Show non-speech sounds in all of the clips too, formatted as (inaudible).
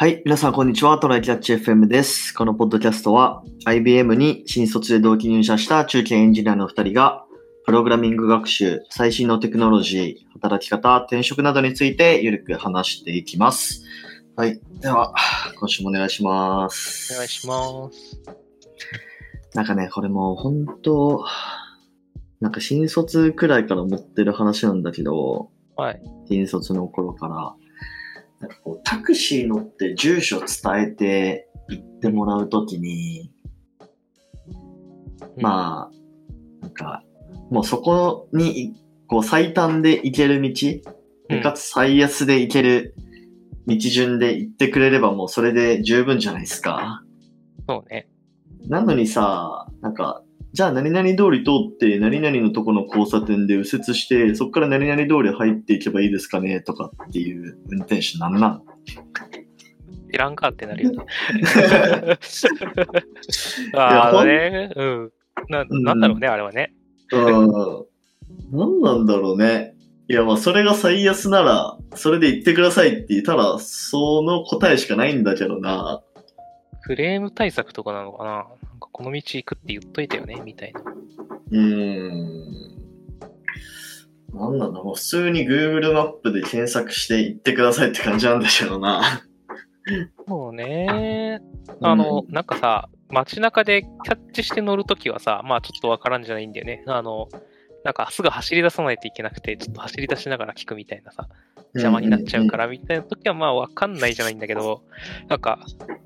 はい。皆さん、こんにちは。トライキャッチ FM です。このポッドキャストは、IBM に新卒で同期入社した中堅エンジニアの2人が、プログラミング学習、最新のテクノロジー、働き方、転職などについてゆるく話していきます。はい。では、今週もお願いします。お願いします。なんかね、これもう本当、なんか新卒くらいから持ってる話なんだけど、はい。新卒の頃から、タクシー乗って住所伝えて行ってもらうときに、まあ、なんか、もうそこに、こう最短で行ける道、うんかつ最安で行ける道順で行ってくれればもうそれで十分じゃないですか。そうね。なのにさ、なんか、じゃあ何々通り通って何々のとこの交差点で右折して、そこから何々通り入っていけばいいですかねとかっていう運転手なんなんいらんかってなるよね。(laughs) ああね。うん。な、なんだろうね、あれはね。うん。何なんだろうね。いや、まあ、それが最安なら、それで言ってくださいって言ったら、その答えしかないんだけどな。クレーム対策とかなのかな？なんかこの道行くって言っといたよね、みたいな。うーん。なんなんだ、もう普通に Google マップで検索して行ってくださいって感じなんだけどな。そうね。あの、なんかさ、街中でキャッチして乗るときはさ、まあちょっとわからんじゃないんだよね。あの、なんかすぐ走り出さないといけなくて、ちょっと走り出しながら聞くみたいなさ、邪魔になっちゃうからみたいな時はまあわかんないじゃないんだけど、なんか、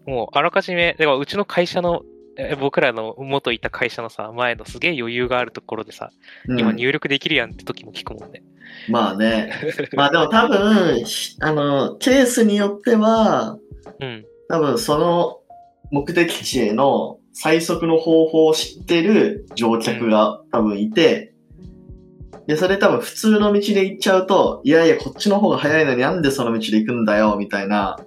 もうあらかじめ、ではうちの会社の、え僕らの元いた会社のさ、前のすげえ余裕があるところでさ、うん今入力できるやんって時も聞くもんね。まあね。(laughs) まあでも多分、ひあの、ケースによっては、うん。多分その目的地への最速の方法を知ってる乗客が多分いて、で、それ多分普通の道で行っちゃうと、いやいや、こっちの方が早いのになんでその道で行くんだよ、みたいな、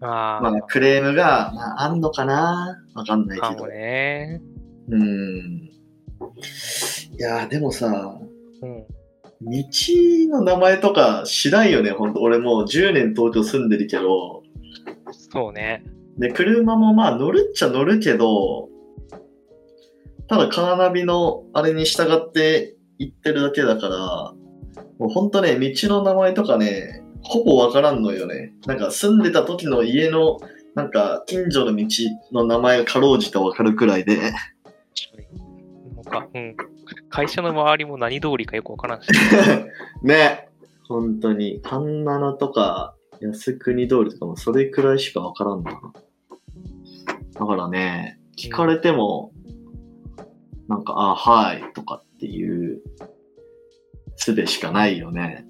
あまあ、クレームが、まあ、あんのかな？わかんないけど。ね。うーん。いやー、でもさ、うん。道の名前とか知らんよね、ほんと。俺もう10年東京住んでるけど、そうね。で、車もまあ乗るっちゃ乗るけど、ただカーナビのあれに従って行ってるだけだから、もうほんとね、道の名前とかね、ほぼわからんのよね。なんか住んでた時の家の、なんか近所の道の名前がかろうじてわかるくらいで。なんか、うん。会社の周りも何通りかよくわからんし。(laughs) ね。本当に。神奈とか、靖国通りとかもそれくらいしかわからんな。だからね、聞かれても、なんか、あ、はい、とかっていう、すべしかないよね。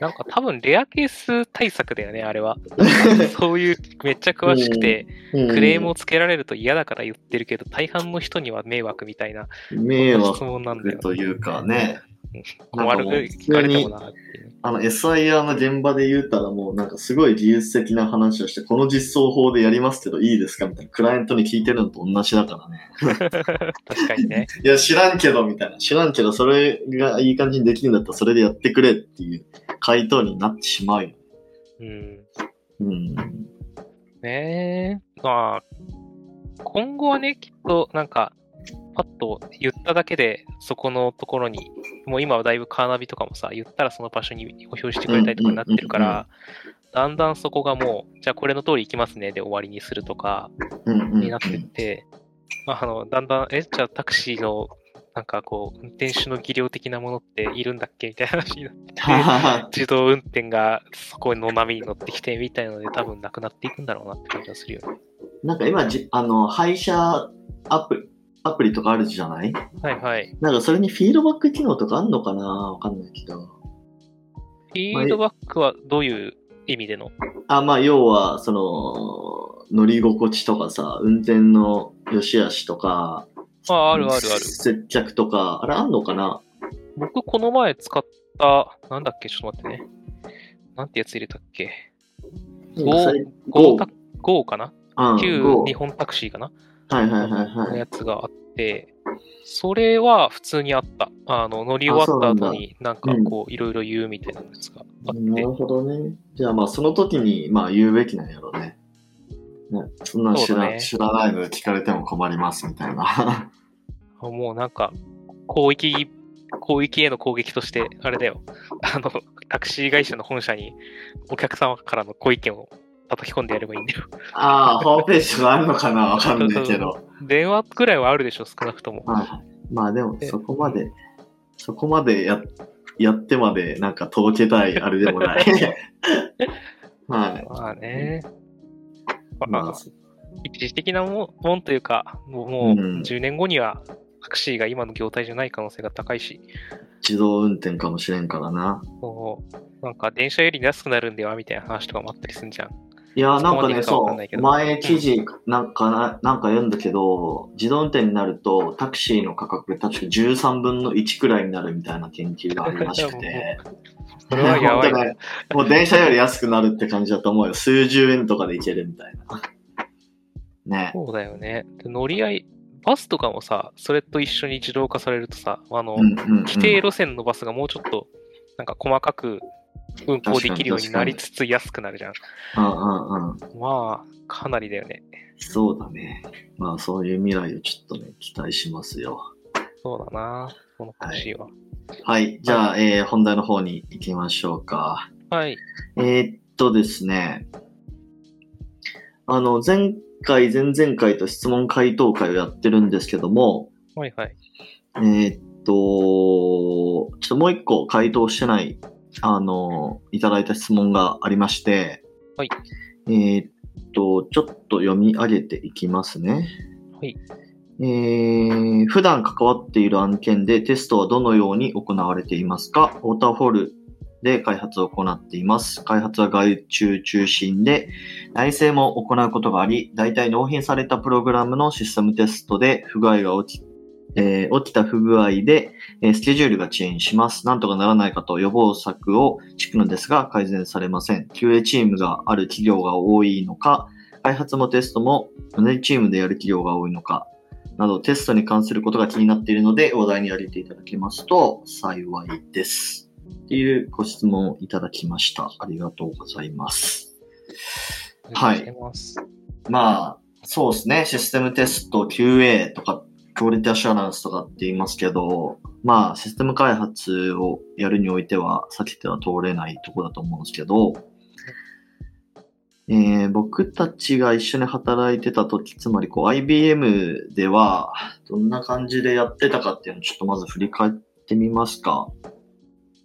なんか多分レアケース対策だよね、あれは。(laughs) そういうめっちゃ詳しくて、うんクレームをつけられると嫌だから言ってるけど、大半の人には迷惑みたいな迷質惑問なんだよ。というかね、困るなんかもう聞かれてもなっていう。あの SIR の現場で言うたらもうなんかすごい技術的な話をして、この実装法でやりますけどいいですか？みたいな、クライアントに聞いてるのと同じだからね。(laughs) 確かにね。(laughs) いや、知らんけど、みたいな。知らんけど、それがいい感じにできるんだったら、それでやってくれっていう回答になってしまうよ。うん。うん。ねえ。まあ、今後はね、きっとなんか、パッと言っただけで、そこのところに、もう今はだいぶカーナビとかもさ、言ったらその場所にご表示してくれたりとかになってるから、だんだんそこがもう、じゃあこれの通り行きますねで終わりにするとか。になってって、まあ、あの、だんだん、え、じゃあタクシーの、なんかこう、運転手の技量的なものっているんだっけみたいな話になって、自動運転がそこの波に乗ってきてみたいなので多分なくなっていくんだろうなって感じがするよね。なんか今じ、あの、配車アプリ、アプリとかあるじゃない？はいはい。なんかそれにフィードバック機能とかあんのかな？わかんないけど。フィードバックはどういう意味での？あ、まあ、要は、その、乗り心地とかさ、運転の良し悪しとか、あ、あるあるある。接客とか、あれあんのかな？僕この前使った、なんだっけ、ちょっと待ってね。なんてやつ入れたっけ？なんかそれ ?Go、Go タ Go かな？うん旧 Go 日本タクシーかな？のはい。やつがあって、それは普通にあった。あの、乗り終わった後になんかこう、いろいろ言うみたいなやつがあってなる、ほどね。じゃあまあその時にまあ言うべきなんやろうね。ね、そんなん知ら,、ね知らないので聞かれても困りますみたいな。(laughs) もうなんか、攻撃、攻撃への攻撃として、あれだよ。あの、タクシー会社の本社にお客様からのご意見を叩き込んでやればいいんだよ。ああ、ホームページがあるのかなわかんないけど。電話くらいはあるでしょ、少なくとも。はい。まあでも、そこまで、そこまでや、やってまでなんか届けたいあれでもない。(laughs) はい。まあね。まあまあ、一時的なもんもんというか、もうもううん10年後にはタクシーが今の業態じゃない可能性が高いし、自動運転かもしれんからな。もうなんか電車より安くなるんではみたいな話とかもあったりするんじゃん。いや、なんかね、そう前記事なんかな、なんか読んだけど、自動運転になるとタクシーの価格確か13分の1くらいになるみたいな研究があるらしくて。(laughs) それはやばいな。本当ね、もう電車より安くなるって感じだと思うよ。数十円とかで行けるみたいな。ね。そうだよね。で乗り合い、バスとかもさ、それと一緒に自動化されるとさ、あの、うんうんうん規定路線のバスがもうちょっと、なんか細かく運行できるようになりつつ安くなるじゃん。うんうんうん。まあ、かなりだよね。そうだね。まあそういう未来をちょっとね、期待しますよ。そうだな、このタクシーは。はい。じゃあ、えー、本題の方に行きましょうか。はい。えーっとですね。あの、前回、前々回と質問回答会をやってるんですけども、はいはい。えーっと、ちょっともう一個回答してない、あの、いただいた質問がありまして、はい。えーっと、ちょっと読み上げていきますね。はい。えー、普段関わっている案件でテストはどのように行われていますか？ウォーターフォールで開発を行っています。開発は外注中心で、内製も行うことがあり、大体納品されたプログラムのシステムテストで不具合が起き、えー起きた不具合で、えースケジュールが遅延します。なんとかならないかと予防策を敷くのですが改善されません。QA チームがある企業が多いのか、開発もテストも同じチームでやる企業が多いのか、などテストに関することが気になっているので、話題に挙げていただけますと幸いです。っていうご質問をいただきました。ありがとうございます。はい。まあ、そうですね。システムテスト、QA とか、クオリティアシュアランスとかって言いますけど、まあ、システム開発をやるにおいては、避けては通れないところだと思うんですけど、えー僕たちが一緒に働いてた時、つまりこう IBM では、どんな感じでやってたかっていうのをちょっとまず振り返ってみますか。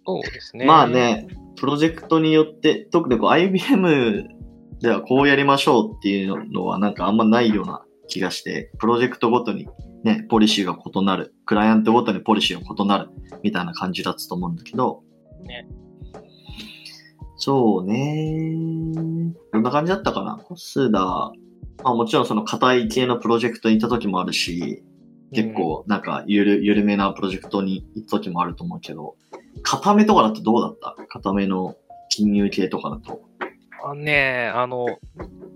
そうですね。まあ。ね、プロジェクトによって、特にこう IBM ではこうやりましょうっていうのはなんかあんまないような気がして、プロジェクトごとにね、ポリシーが異なる、クライアントごとにポリシーが異なるみたいな感じだったと思うんだけど、ね。そうね。どんな感じだったかな？コスダ、まあもちろんその硬い系のプロジェクトに行った時もあるし、結構なんかゆる、ゆるめなプロジェクトに行った時もあると思うけど、固めとかだとどうだった？固めの金融系とかだと。あのね、あの、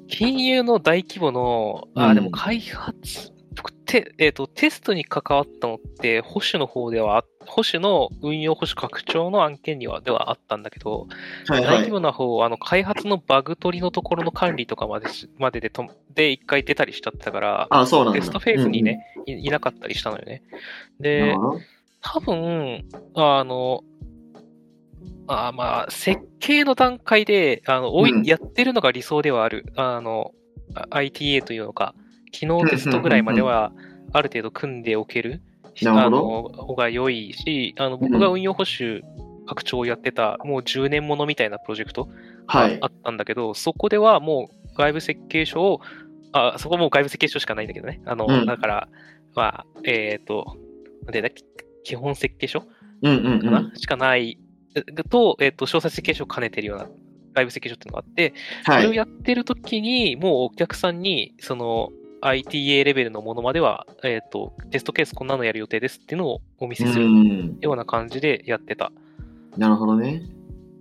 金融の大規模の、あ、うん。でも開発、僕て、えっ、と、テストに関わったのって、保守の方ではあ、保守の運用保守拡張の案件には、ではあったんだけど、はいはい大規。模な方、あの、開発のバグ取りのところの管理とかまでし、まででと、で、一回出たりしちゃってたから、あ、そうな。テストフェーズにね、いいなかったりしたのよね。うん。で多分、あの、あまあ、設計の段階で、あの、おいうんやってるのが理想ではある。あの、あ ITA というのか、機能テストぐらいまでは、ある程度組んでおける、あの、方が良いし、あの、僕が運用保守拡張をやってた、もう10年ものみたいなプロジェクトはいあ。ったんだけど、そこではもう外部設計書を、あ、そこはもう外部設計書しかないんだけどね。あの、うんだから、まあ、えっ、と、なんでだ基本設計書うんうんうかな、ん。しかない、えと、えっ、と、詳細設計書を兼ねてるような外部設計書っていうのがあって、はい。それをやってる時に、もうお客さんに、その、ITA レベルのものまでは、えっ、と、テストケースこんなのやる予定ですっていうのをお見せするうん。ような感じでやってた。なるほどね。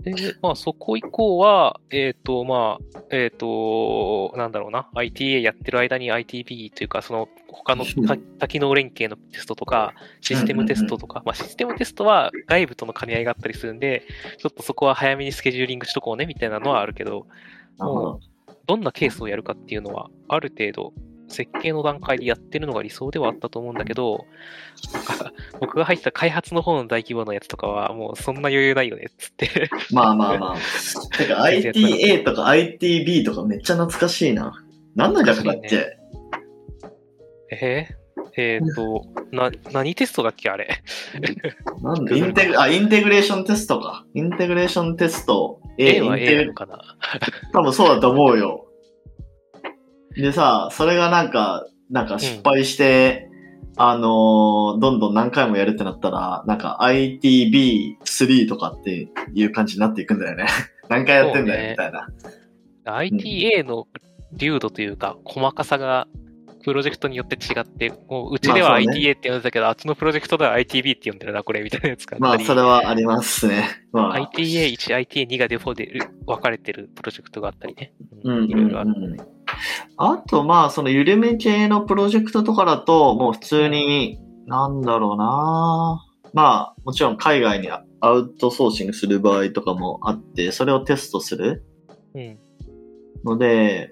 で、まあ、そこ以降は、えっ、と、まあ、えっ、と、なんだろうな、ITA やってる間に ITB というか、その、他のう (laughs) ん多多機能連携のテストとか、システムテストとか、まあ、システムテストは外部との兼ね合いがあったりするんで、ちょっとそこは早めにスケジューリングしとこうね、みたいなのはあるけど、なるほど。どんなケースをやるかっていうのは、ある程度、設計の段階でやってるのが理想ではあったと思うんだけど、(laughs) 僕が入ってた開発の方の大規模なやつとかは、もうそんな余裕ないよねっつって。まあまあまあ。てか (laughs) ITA とか ITB とかめっちゃ懐かしいな。何の略だっけ、え？ーえっ、と、な、何テストだっけあれ？なんで？インテグあ、インテグレーションテストか。インテグレーションテスト。え A は A かな？多分そうだと思うよ。でさ、それがなんか、なんか失敗して、あのーどんどん何回もやるってなったら、なんか ITB3 とかっていう感じになっていくんだよね。(laughs) 何回やってんだよ、みたいな。ITA の流度というか、細かさが、プロジェクトによって違って、もううちでは ITA って呼んでたけど、あっちのプロジェクトでは ITB って呼んでるな、これ、みたいなやつがあまあ。それはありますね。(laughs) まあ、ITA1、ITA2 がデフォで分かれてるプロジェクトがあったりね。うんいろいろある。うんうんあと、まあ、その緩め系のプロジェクトとかだと、もう普通に、なんだろうなまあ、もちろん海外にアウトソーシングする場合とかもあって、それをテストするうん。ので、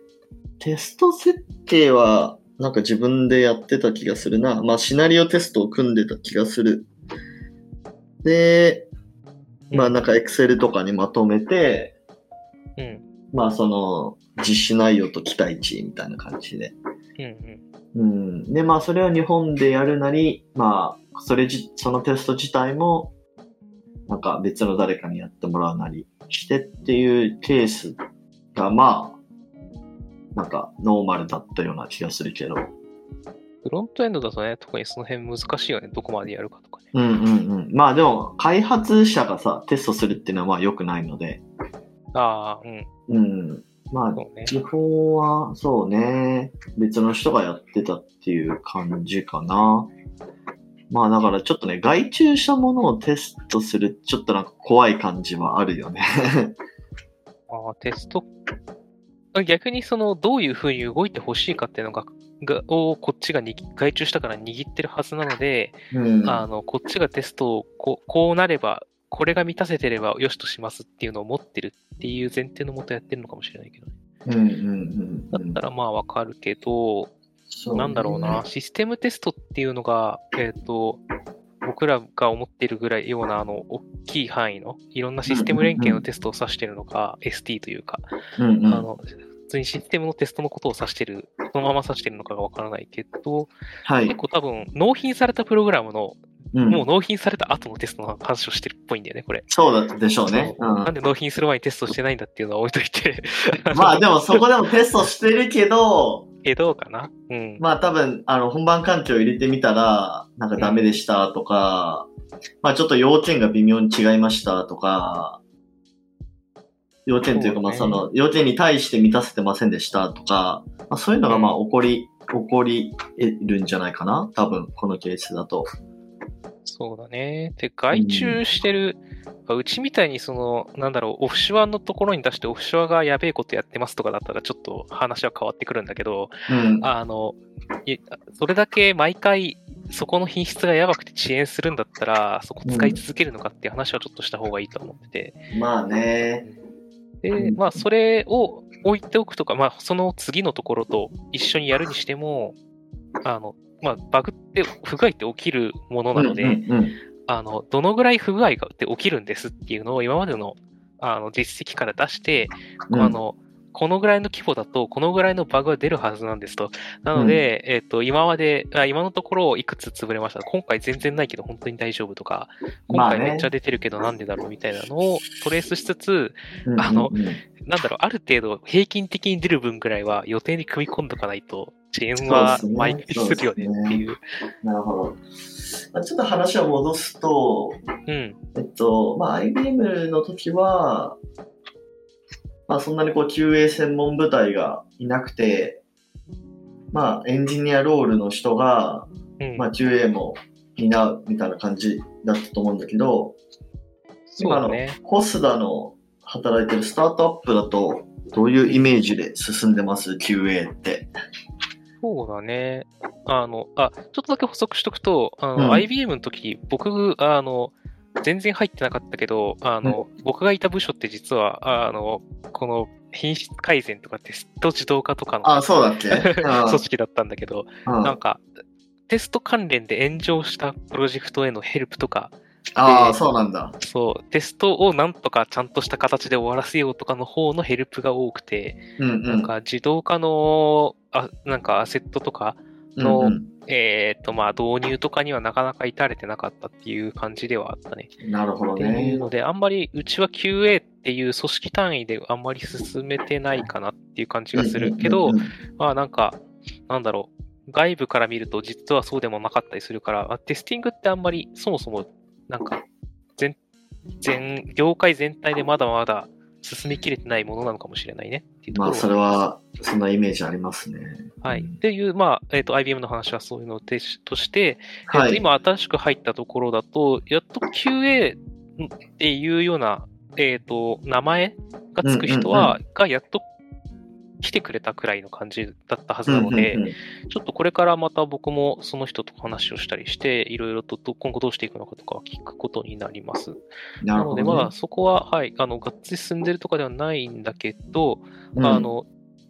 テスト設計は、なんか自分でやってた気がするな。まあ、シナリオテストを組んでた気がする。で、まあ、なんか Excel とかにまとめて、うん。まあ、その、実施内容と期待値みたいな感じで。うん。うん。うん。で、まあ、それを日本でやるなり、まあ、それじ、そのテスト自体も、なんか別の誰かにやってもらうなりしてっていうケースが、まあ、なんかノーマルだったような気がするけど。フロントエンドだとね、特にその辺難しいよね。どこまでやるかとかね。うんうんうん。まあでも、開発者がさ、テストするっていうのはまあ良くないので、ああ、うん。うん。まあ、ね。基本は、そうね、別の人がやってたっていう感じかな。まあだからちょっとね、外注したものをテストする、ちょっとなんか怖い感じはあるよね。ああ、テスト？あ逆にその、どういうふうに動いてほしいかっていうのが、がをこっちがに外注したから握ってるはずなので、うん。あの、こっちがテストをこうこうなれば、これが満たせてればよしとしますっていうのを持ってるっていう前提のもとやってるのかもしれないけどね。うんうんうんうん。だったらまあわかるけど、ねなんだろうな、。システムテストっていうのが、えっ、と、僕らが思ってるぐらいような、あの、大きい範囲の、いろんなシステム連携のテストを指してるのか、ST というか、うんうん。あの、普通にシステムのテストのことを指してる、そのまま指してるのかがわからないけど、はい結。構多分、納品されたプログラムの、うんもう納品された後のテストの話をしてるっぽいんだよね、これ。そうだでしょうね。そうなんで納品する前にテストしてないんだっていうのは置いといて。うん。まあでもそこでもテストしてるけど、(laughs) え、どうかな？うん。まあ多分、あの、本番環境入れてみたら、なんかダメでしたとか、まあちょっと要件が微妙に違いましたとか、要件というか、まあその、要件に対して満たせてませんでしたとか、まあそういうのがまあ起こり、起こり得るんじゃないかな？多分、このケースだと。そうだね。で、外注してる、うちみたいにその、なんだろう、オフショアのところに出して、オフショアがやべえことやってますとかだったら、ちょっと話は変わってくるんだけど、うん。あの、いそれだけ毎回、そこの品質がやばくて遅延するんだったら、そこ使い続けるのかっていう話はちょっとした方がいいと思ってて。まあね。で、うんまあ、それを置いておくとか、まあ、その次のところと一緒にやるにしても、あの、まあ、バグって、不具合って起きるものなので、うんうんうん。あの、どのぐらい不具合がって起きるんですっていうのを今までのあの実績から出して、うん。あの、このぐらいの規模だと、このぐらいのバグが出るはずなんですと。なので、えっ、と、今まで、あ今のところいくつ潰れました？今回全然ないけど本当に大丈夫とか、今回めっちゃ出てるけどなんでだろうみたいなのをトレースしつつ、うんあのうん。うんなんだろう、ある程度平均的に出る分ぐらいは予定に組み込んどかないと、遅延は毎回するよねっていう。なるほど。まあちょっと話を戻すと、うん。えっと、まあ、IBM の時は、まあ、そんなにこう QA 専門部隊がいなくて、まあ、エンジニアロールの人が、うん。まあ、QA も担うみたいな感じだったと思うんだけど、そうだね。コスダの働いてるスタートアップだと、どういうイメージで進んでます ?QA って。そうだね。あの、あ、ちょっとだけ補足しとくと、あの、うん。IBM の時、僕、あの、全然入ってなかったけど、あの、僕がいた部署って実は、あの、この品質改善とかテスト自動化とかのあ、そうだっけ、(laughs) うん。組織だったんだけど、うん。なんか、テスト関連で炎上したプロジェクトへのヘルプとか、ああ、でそうなんだ。そう、テストをなんとかちゃんとした形で終わらせようとかの方のヘルプが多くて、うんうん。なんか自動化の、あなんかアセットとかのうんうんえっ、と、まあ、導入とかにはなかなか至れてなかったっていう感じではあったね。なるほどっていうね。ので、あんまり、うちは QA っていう組織単位であんまり進めてないかなっていう感じがするけどうん、うんうんまあ、なんか、なんだろう、外部から見ると実はそうでもなかったりするから、あテスティングってあんまりそもそも、なんか、全、全、業界全体でまだまだ進めきれてないものなのかもしれないねっていうところまあ、それは、そんなイメージありますね。はい。うんっていう、まあ、えっ、と、IBM の話はそういうのでしとして、えっとはい。今新しく入ったところだと、やっと QA っていうような、えっ、と、名前がつく人は、がやっと来てくれたくらいの感じだったはずなので、うんうんうんちょっとこれからまた僕もその人と話をしたりして、いろいろとど今後どうしていくのかとかは聞くことになります。なので。まあ、そこは、はい、あの、がっつり進んでるとかではないんだけど、うんあ、の、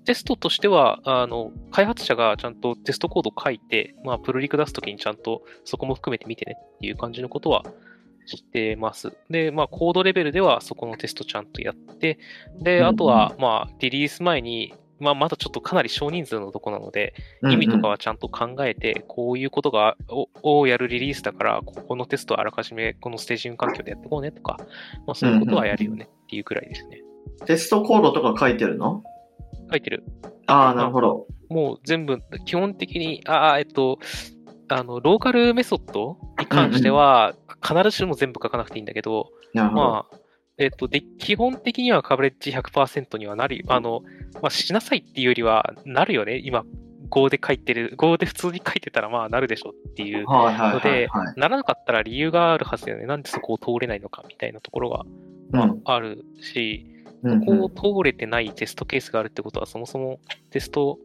テストとしては、あの、開発者がちゃんとテストコードを書いて、まあ、プルリク出すときにちゃんとそこも含めて見てねっていう感じのことはしてます。で、まあ、コードレベルではそこのテストちゃんとやって、で、うんあとは、まあ、リリース前に、まあ、まだちょっとかなり少人数のとこなので、意味とかは。はちゃんと考えて、こういうことが、ををやるリリースだから、ここのテストはあらかじめこのステージング環境でやっていこうねとか、まあ、そういうことはやるよねっていうくらいですね。テストコードとか書いてるの？書いてる。ああ、なるほど。もう全部、基本的に、ああ、えっと、あの、ローカルメソッドに関しては、必ずしも全部書かなくていいんだけど、なるほど。まあ、えっと、で、基本的にはカバレッジ100%にはなるよ。あの、まあ、しなさいっていうよりは、なるよね。今、Go で書いてる、Go で普通に書いてたら、まあ、なるでしょっていう。のではい。ならなかったら理由があるはずだよね。なんでそこを通れないのかみたいなところが、まうんあ、あるし、うんここを通れてないテストケースがあるってことは、そもそもテスト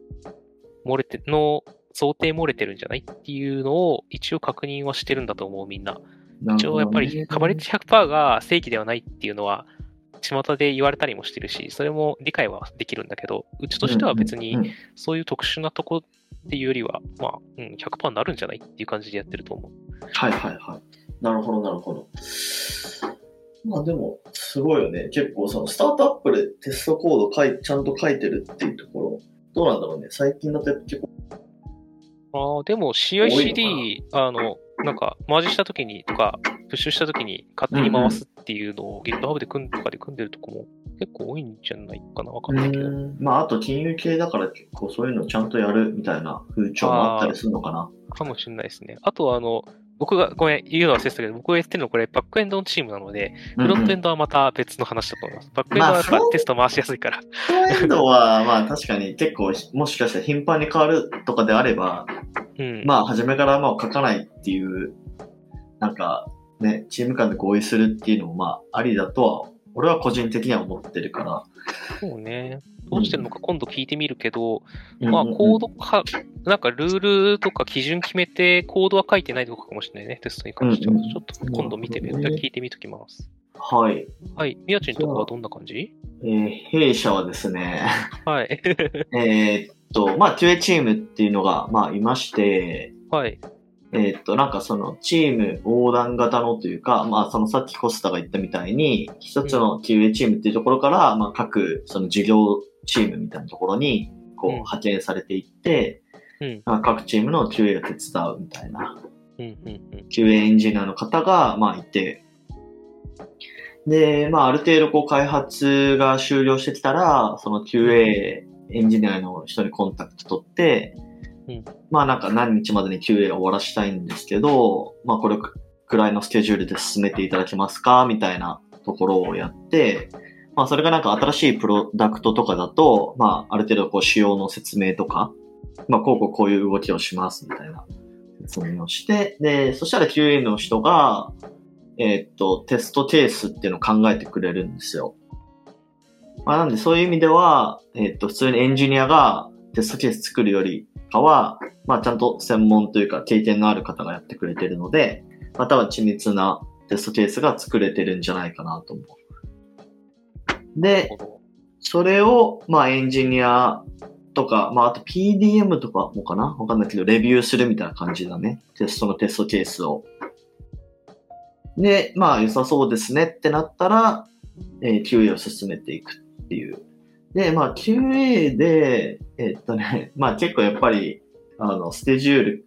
漏れて、の想定漏れてるんじゃないっていうのを一応確認はしてるんだと思う、みんな。一応やっぱりカバレッジ100%が正規ではないっていうのは、巷で言われたりもしてるし、それも理解はできるんだけど、うちとしては別にそういう特殊なとこっていうよりは、まあ、うん、100%になるんじゃないっていう感じでやってると思う。はいはいはい。なるほど、なるほど。まあでも、すごいよね。結構そのスタートアップでテストコード書いちゃんと書いてるっていうところ、どうなんだろうね。最近だとやっぱ結構、ああ、でも CICD、あの、なんか、マージしたときにとか、プッシュしたときに勝手に回すっていうのを GitHub で組んとかで組んでるとこも結構多いんじゃないかなわかんないけど。うんまああと金融系だから結構そういうのちゃんとやるみたいな風潮もあったりするのかな。かもしれないですね。あとは、あの、僕が、ごめん、言うの忘れてたけど、僕が言ってるのこれ、バックエンドのチームなので、フロントエンドはまた別の話だと思います。バックエンドはやっぱテスト回しやすいから。フロントエンドは、まあ確かに結構、もしかしたら頻繁に変わるとかであれば、うん。まあ初めからまあ書かないっていう、なんかね、チーム間で合意するっていうのもまあありだとは、俺は個人的には思ってるから。そうね。どうしてるのか今度聞いてみるけど、うんまあ、コードか、なんかルールとか基準決めて、コードは書いてないとこかもしれないね、テストに関しては。うんうんちょっと今度見てみる聞いてみときます。はい。はい。みやちんとこはどんな感じ？えー弊社はですね、はい。(laughs) えーっと、まあ QA チームっていうのが、まあいまして、はい。えーっと、なんかそのチーム横断型のというか、まあそのさっきコスタが言ったみたいに、一つの QA チームっていうところから、まあ各その事業チームみたいなところに、こううん派遣されていって、うん。まあ各チームの QA を手伝うみたいな、うん。うん。うん。QA エンジニアの方が、まあいて、で、まあある程度こう開発が終了してきたら、その QA エンジニアの人にコンタクト取って、うんまあなんか何日までに QA を終わらしたいんですけど、まあこれくらいのスケジュールで進めていただけますかみたいなところをやって、まあそれがなんか新しいプロダクトとかだと、まあある程度こう仕様の説明とか、まあこうこうこういう動きをしますみたいな説明をして、で、そしたら QA の人が、えーっと、テストケースっていうのを考えてくれるんですよ。まあなんでそういう意味では、えーっと、普通にエンジニアがテストケース作るよりかは、まあちゃんと専門というか経験のある方がやってくれてるので、または緻密なテストケースが作れてるんじゃないかなと思う。で、それを、まあ、エンジニアとか、まあ、あと PDM とかもかな？わかんないけど、レビューするみたいな感じだね。テストのテストケースを。で、まあ、良さそうですねってなったら、えー QA を進めていくっていう。で、まあ、QA で、えっとね、(laughs) まあ結構やっぱり、あの、スケジュール、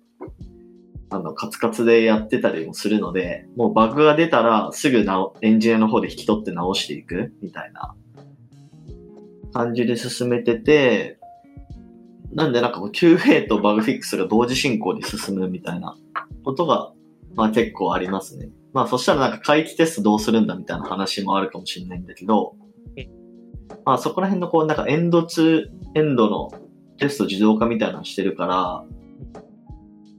あの、カツカツでやってたりもするので、もうバグが出たらすぐなエンジニアの方で引き取って直していくみたいな感じで進めてて、なんでなんか QA とバグフィックスが同時進行で進むみたいなことが、まあ結構ありますね。まあそしたらなんか回帰テストどうするんだみたいな話もあるかもしれないんだけどうん、まあそこら辺のこうなんかエンドツーエンドのテスト自動化みたいなのしてるから、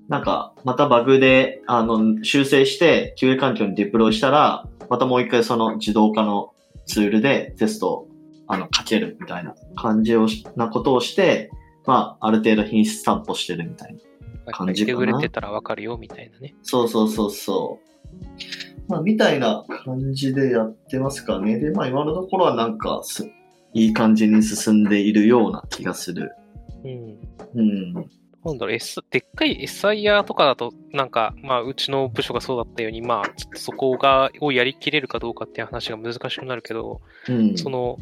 なんかまたバグであの修正して QA 環境にデプロイしたら、またもう一回その自動化のツールでテストをあのかけるみたいな感じをしなことをして、まあある程度品質担保してるみたいな。感じかなれてたらわかるよみたいなね。そうそうそうそう。まあ、みたいな感じでやってますかね。で、まあ、今のところはなんかす、いい感じに進んでいるような気がする。うん。うん。なんだろう、S、でっかい SIR とかだと、なんか、まあ、うちの部署がそうだったように、まあ、ちょっとそこが、をやりきれるかどうかっていう話が難しくなるけど、うん。その、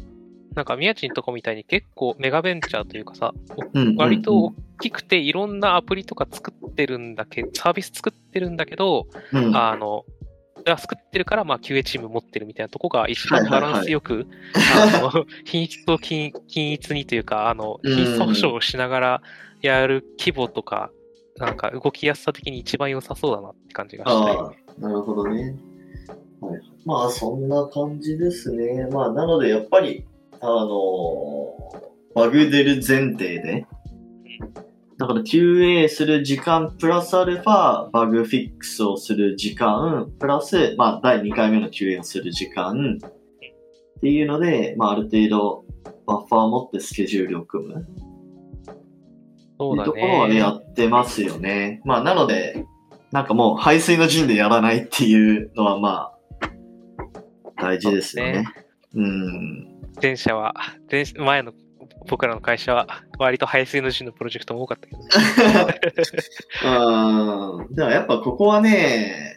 なんか、宮地のとこみたいに結構メガベンチャーというかさ、うん、割と大きくていろんなアプリとか作ってるんだけど、サービス作ってるんだけど、うん、うん、あの、が作ってるから、まあ、QA チーム持ってるみたいなとこが一番バはいはいはい。ランスよく、あの、(laughs) 品質と均均一にというか、あの、うん。品質保証をしながらやる規模とか、なんか動きやすさ的に一番良さそうだなって感じがしたよああ、なるほどね。はい、まあ、そんな感じですね。まあ、なので、やっぱり、あのーバグ出る前提で、だから QA する時間プラスアルファ、バグフィックスをする時間、プラス、まあ、第2回目の QA をする時間、っていうので、まあ、ある程度、バッファーを持ってスケジュールを組む。そうだっていうところはね、やね。ってますよね。まあ、なので、なんかもう排水の陣でやらないっていうのはまあ、大事ですよね。うん。前者は、前前の僕らの会社は、割と排水の陣のプロジェクトも多かったけどね。うん。でもやっぱここはね、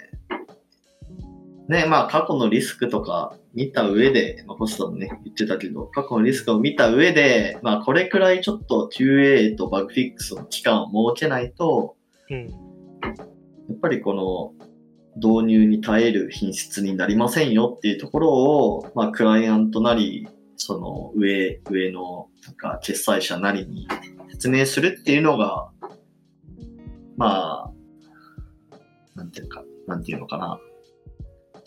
ね、まあ過去のリスクとか見た上で、まあホストもね、言ってたけど、過去のリスクを見た上で、まあこれくらいちょっと QA とバグフィックスの期間を設けないと、うん。やっぱりこの導入に耐える品質になりませんよっていうところを、まあクライアントなり、その上、上のなんか決済者なりに説明するっていうのが、まあ、なんていうか、なんていうのかな。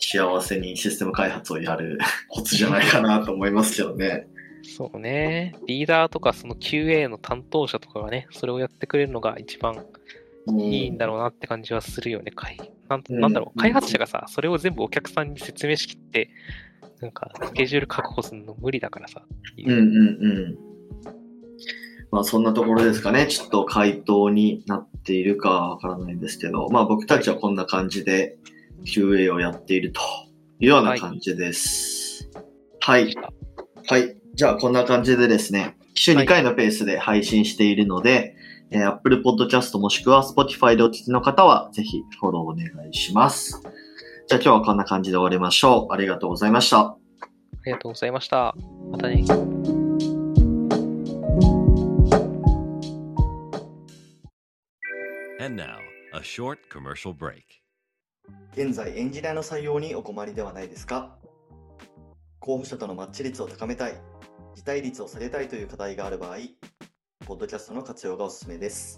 幸せにシステム開発をやる (laughs) コツじゃないかなと思いますけどね。そうね。リーダーとかその QA の担当者とかがね、それをやってくれるのが一番いいんだろうなって感じはするよね。開なんうんなんだろう、開発者がさ、それを全部お客さんに説明しきって、なんか、スケジュール確保するの無理だからさ。うんうんうん。まあそんなところですかね。ちょっと回答になっているかわからないんですけど、まあ僕たちはこんな感じで QA をやっているというような感じです。はい。はい。じゃあこんな感じでですね、週2回のペースで配信しているので、えー Apple Podcast もしくは Spotify でお聞きの方はぜひフォローお願いします。じゃあ今日はこんな感じで終わりましょう。ありがとうございました。ありがとうございました。またね。And now, a short commercial break. 現在エンジニアの採用にお困りではないですか？候補者とのマッチ率を高めたい、辞退率を下げたいという課題がある場合、ポッドキャストの活用がおすすめです。